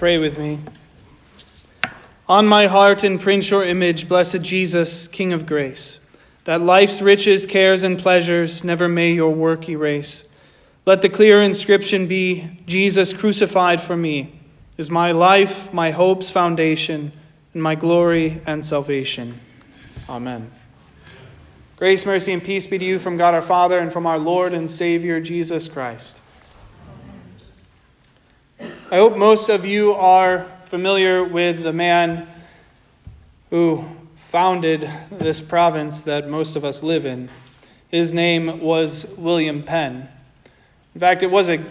Pray with me. On my heart imprint your image, blessed Jesus, King of grace, that life's riches, cares, and pleasures never may your work erase. Let the clear inscription be Jesus crucified for me is my life, my hope's foundation, and my glory and salvation. Amen. Grace, mercy, and peace be to you from God our Father and from our Lord and Savior Jesus Christ. I hope most of you are familiar with the man who founded this province that most of us live in. His name was William Penn. In fact, it was a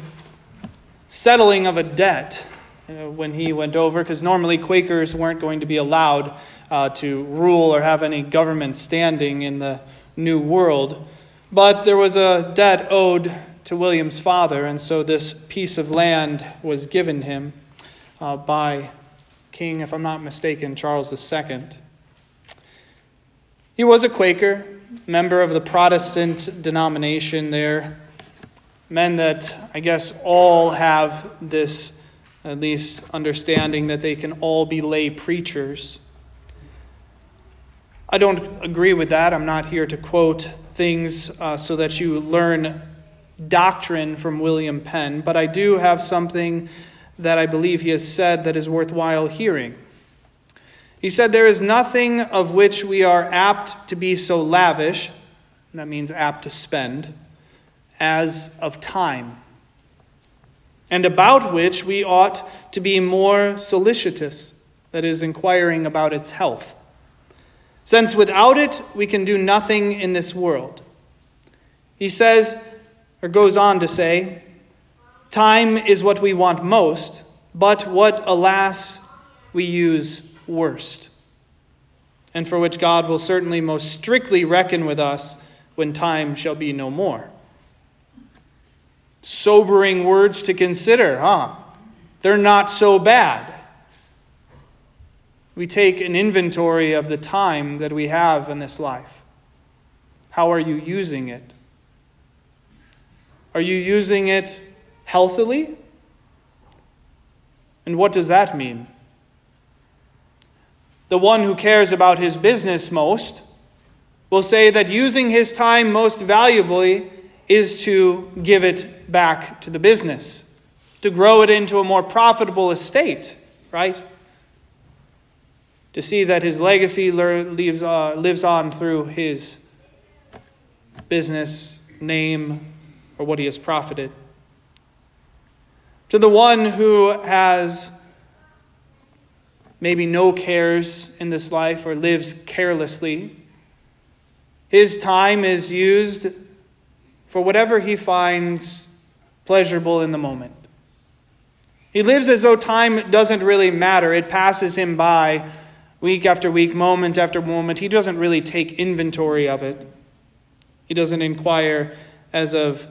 settling of a debt when he went over, because normally Quakers weren't going to be allowed uh, to rule or have any government standing in the New World. But there was a debt owed to William's father, and so this piece of land was given him uh, by King, if I'm not mistaken, Charles II. He was a Quaker, member of the Protestant denomination there. Men that I guess all have this, at least, understanding that they can all be lay preachers. I don't agree with that. I'm not here to quote things uh, so that you learn doctrine from William Penn, but I do have something that I believe he has said that is worthwhile hearing. He said, There is nothing of which we are apt to be so lavish, that means apt to spend, as of time, and about which we ought to be more solicitous, that is, inquiring about its health. Since without it we can do nothing in this world. He says, or goes on to say, Time is what we want most, but what, alas, we use worst, and for which God will certainly most strictly reckon with us when time shall be no more. Sobering words to consider, huh? They're not so bad. We take an inventory of the time that we have in this life. How are you using it? Are you using it healthily? And what does that mean? The one who cares about his business most will say that using his time most valuably is to give it back to the business, to grow it into a more profitable estate, right? To see that his legacy lives, uh, lives on through his business, name, or what he has profited. To the one who has maybe no cares in this life or lives carelessly, his time is used for whatever he finds pleasurable in the moment. He lives as though time doesn't really matter. It passes him by week after week, moment after moment. He doesn't really take inventory of it. He doesn't inquire as of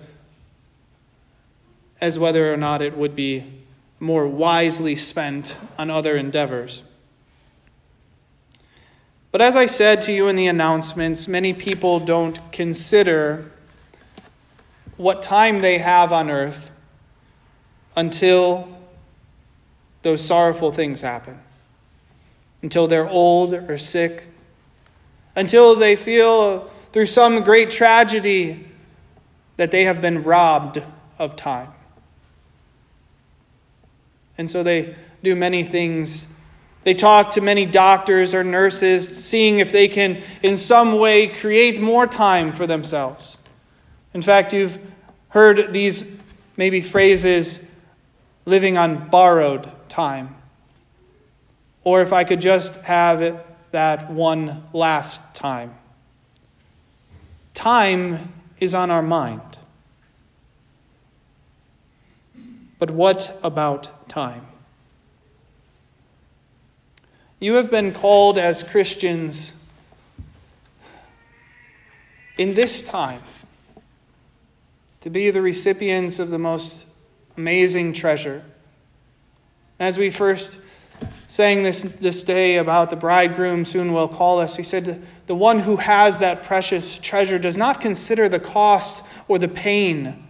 as whether or not it would be more wisely spent on other endeavors. But as I said to you in the announcements, many people don't consider what time they have on earth until those sorrowful things happen, until they're old or sick, until they feel through some great tragedy that they have been robbed of time. And so they do many things. They talk to many doctors or nurses, seeing if they can, in some way, create more time for themselves. In fact, you've heard these maybe phrases living on borrowed time. Or if I could just have that one last time. Time is on our mind. But what about time. You have been called as Christians in this time to be the recipients of the most amazing treasure. As we first sang this, this day about the bridegroom soon will call us, he said, The one who has that precious treasure does not consider the cost or the pain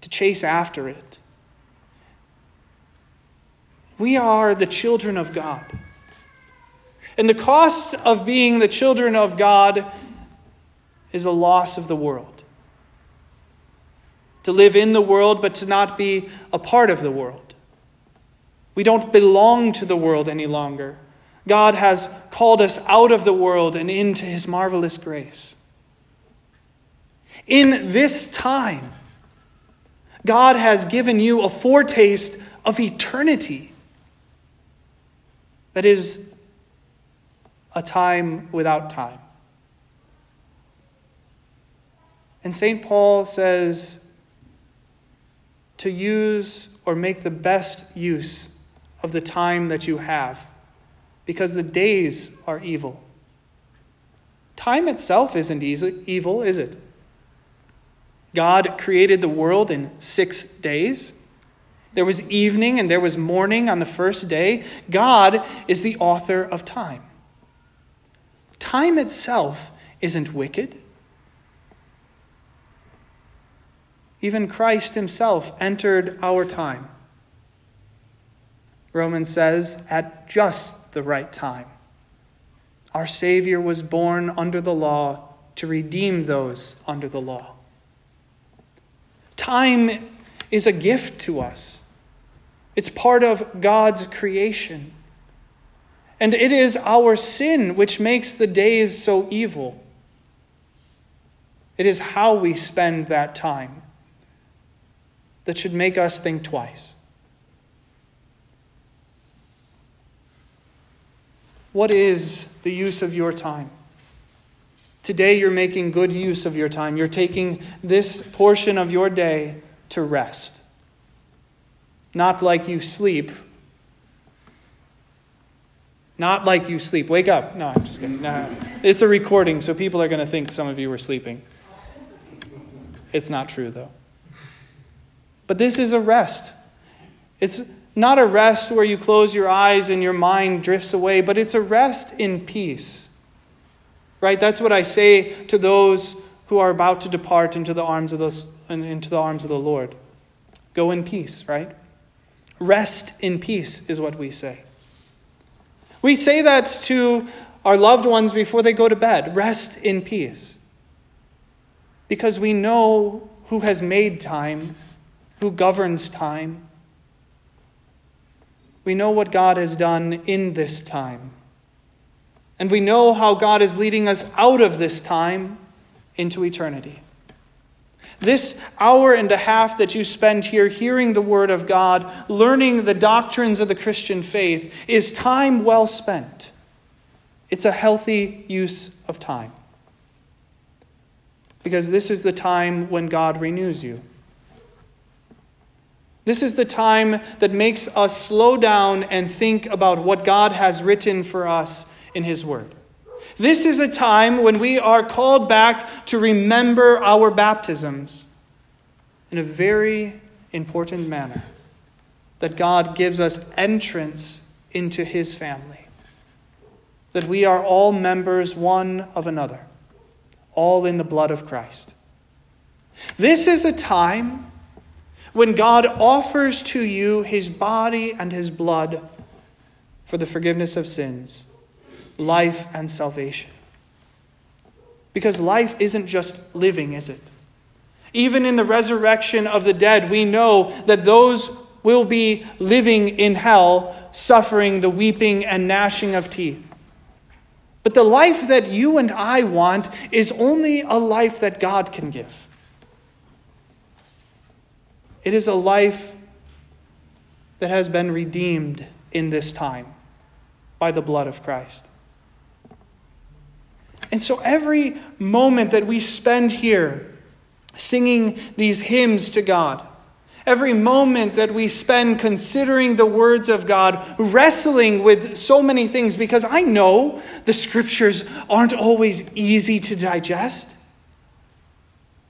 to chase after it. We are the children of God. And the cost of being the children of God is a loss of the world. To live in the world, but to not be a part of the world. We don't belong to the world any longer. God has called us out of the world and into his marvelous grace. In this time, God has given you a foretaste of eternity. That is a time without time. And St. Paul says to use or make the best use of the time that you have because the days are evil. Time itself isn't evil, is it? God created the world in six days. There was evening and there was morning on the first day. God is the author of time. Time itself isn't wicked. Even Christ himself entered our time. Romans says, at just the right time. Our Savior was born under the law to redeem those under the law. Time is a gift to us, it's part of God's creation. And it is our sin which makes the days so evil. It is how we spend that time that should make us think twice. What is the use of your time? Today, you're making good use of your time. You're taking this portion of your day to rest. Not like you sleep. Not like you sleep. Wake up. No, I'm just kidding. No. It's a recording, so people are going to think some of you were sleeping. It's not true, though. But this is a rest. It's not a rest where you close your eyes and your mind drifts away, but it's a rest in peace. Right? That's what I say to those who are about to depart into the arms of the, into the arms of the Lord. Go in peace, right? Rest in peace is what we say. We say that to our loved ones before they go to bed. Rest in peace. Because we know who has made time, who governs time, we know what God has done in this time. And we know how God is leading us out of this time into eternity. This hour and a half that you spend here hearing the Word of God, learning the doctrines of the Christian faith, is time well spent. It's a healthy use of time. Because this is the time when God renews you. This is the time that makes us slow down and think about what God has written for us in His Word. This is a time when we are called back to remember our baptisms in a very important manner. That God gives us entrance into His family. That we are all members one of another, all in the blood of Christ. This is a time when God offers to you his body and his blood for the forgiveness of sins, life and salvation. Because life isn't just living, is it? Even in the resurrection of the dead, we know that those will be living in hell, suffering the weeping and gnashing of teeth. But the life that you and I want is only a life that God can give. It is a life that has been redeemed in this time by the blood of Christ. And so every moment that we spend here singing these hymns to God, every moment that we spend considering the words of God, wrestling with so many things, because I know the scriptures aren't always easy to digest.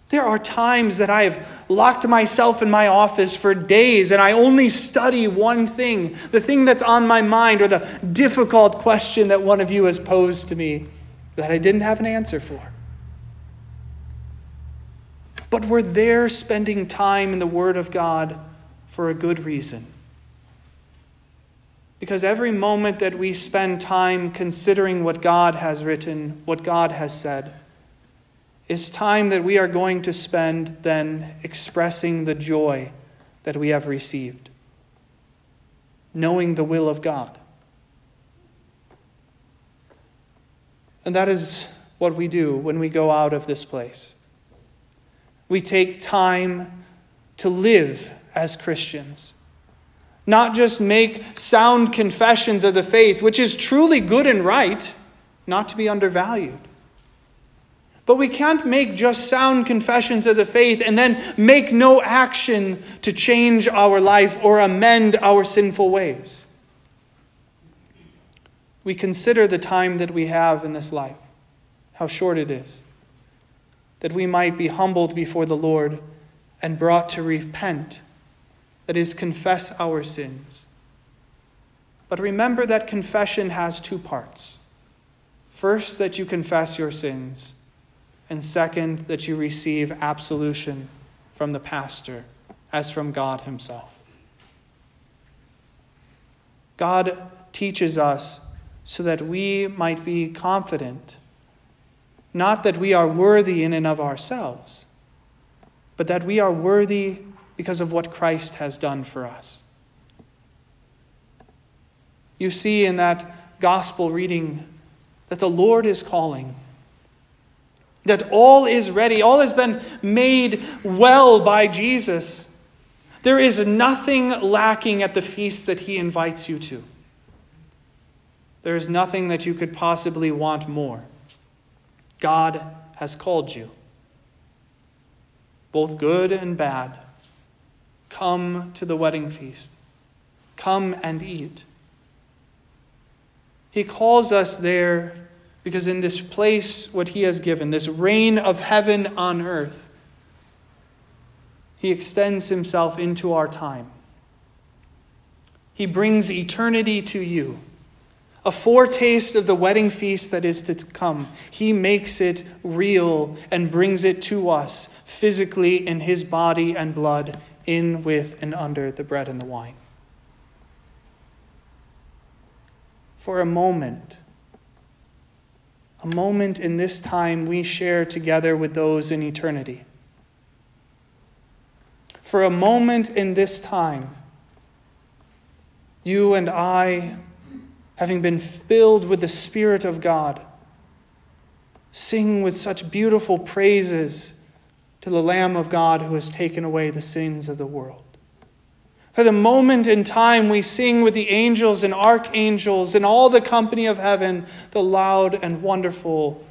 There are times that I have locked myself in my office for days and I only study one thing, the thing that's on my mind, or the difficult question that one of you has posed to me that I didn't have an answer for. But we're there spending time in the Word of God for a good reason. Because every moment that we spend time considering what God has written, what God has said, is time that we are going to spend then expressing the joy that we have received, knowing the will of God. And that is what we do when we go out of this place. We take time to live as Christians. Not just make sound confessions of the faith, which is truly good and right, not to be undervalued. But we can't make just sound confessions of the faith and then make no action to change our life or amend our sinful ways. We consider the time that we have in this life, how short it is, that we might be humbled before the Lord and brought to repent, that is, confess our sins. But remember that confession has two parts. First, that you confess your sins and second, that you receive absolution from the pastor as from God Himself. God teaches us so that we might be confident, not that we are worthy in and of ourselves, but that we are worthy because of what Christ has done for us. You see in that gospel reading that the Lord is calling that all is ready, all has been made well by Jesus. There is nothing lacking at the feast that he invites you to. There is nothing that you could possibly want more. God has called you, both good and bad. Come to the wedding feast. Come and eat. He calls us there because in this place, what He has given, this reign of heaven on earth, He extends Himself into our time. He brings eternity to you, a foretaste of the wedding feast that is to come. He makes it real and brings it to us physically in His body and blood, in, with, and under the bread and the wine. For a moment, a moment in this time we share together with those in eternity. For a moment in this time, you and I, having been filled with the Spirit of God, sing with such beautiful praises to the Lamb of God who has taken away the sins of the world. For the moment in time, we sing with the angels and archangels and all the company of heaven the loud and wonderful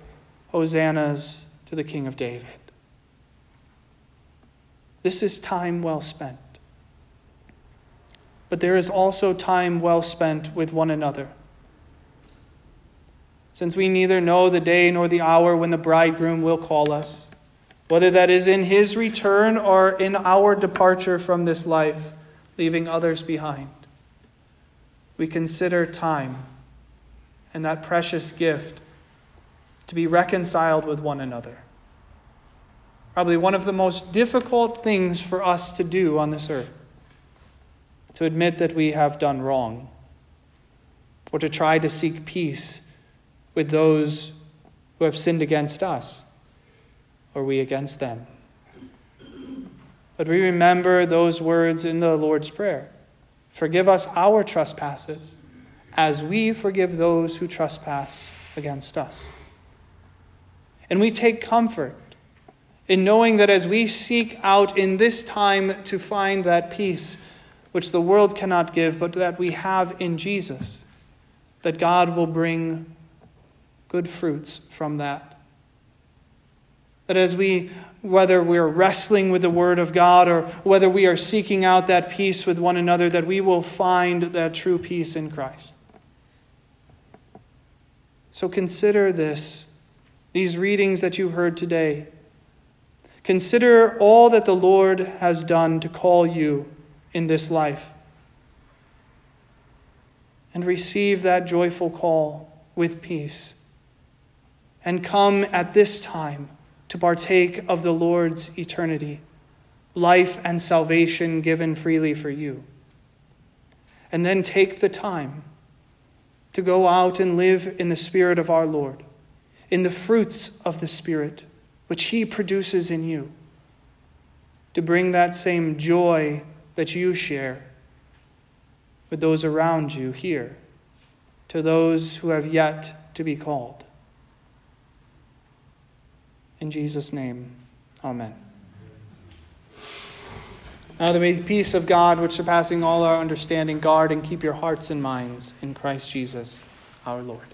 hosannas to the King of David. This is time well spent. But there is also time well spent with one another. Since we neither know the day nor the hour when the bridegroom will call us, whether that is in his return or in our departure from this life leaving others behind. We consider time and that precious gift to be reconciled with one another. Probably one of the most difficult things for us to do on this earth to admit that we have done wrong or to try to seek peace with those who have sinned against us or we against them. But we remember those words in the Lord's Prayer Forgive us our trespasses, as we forgive those who trespass against us. And we take comfort in knowing that as we seek out in this time to find that peace which the world cannot give, but that we have in Jesus, that God will bring good fruits from that. That as we whether we're wrestling with the Word of God or whether we are seeking out that peace with one another, that we will find that true peace in Christ. So consider this, these readings that you heard today. Consider all that the Lord has done to call you in this life. And receive that joyful call with peace. And come at this time to partake of the Lord's eternity, life and salvation given freely for you. and then take the time to go out and live in the Spirit of our Lord, in the fruits of the Spirit which He produces in you, to bring that same joy that you share with those around you here, to those who have yet to be called. In Jesus' name, amen. Now, the peace of God, which surpassing all our understanding, guard and keep your hearts and minds in Christ Jesus our Lord.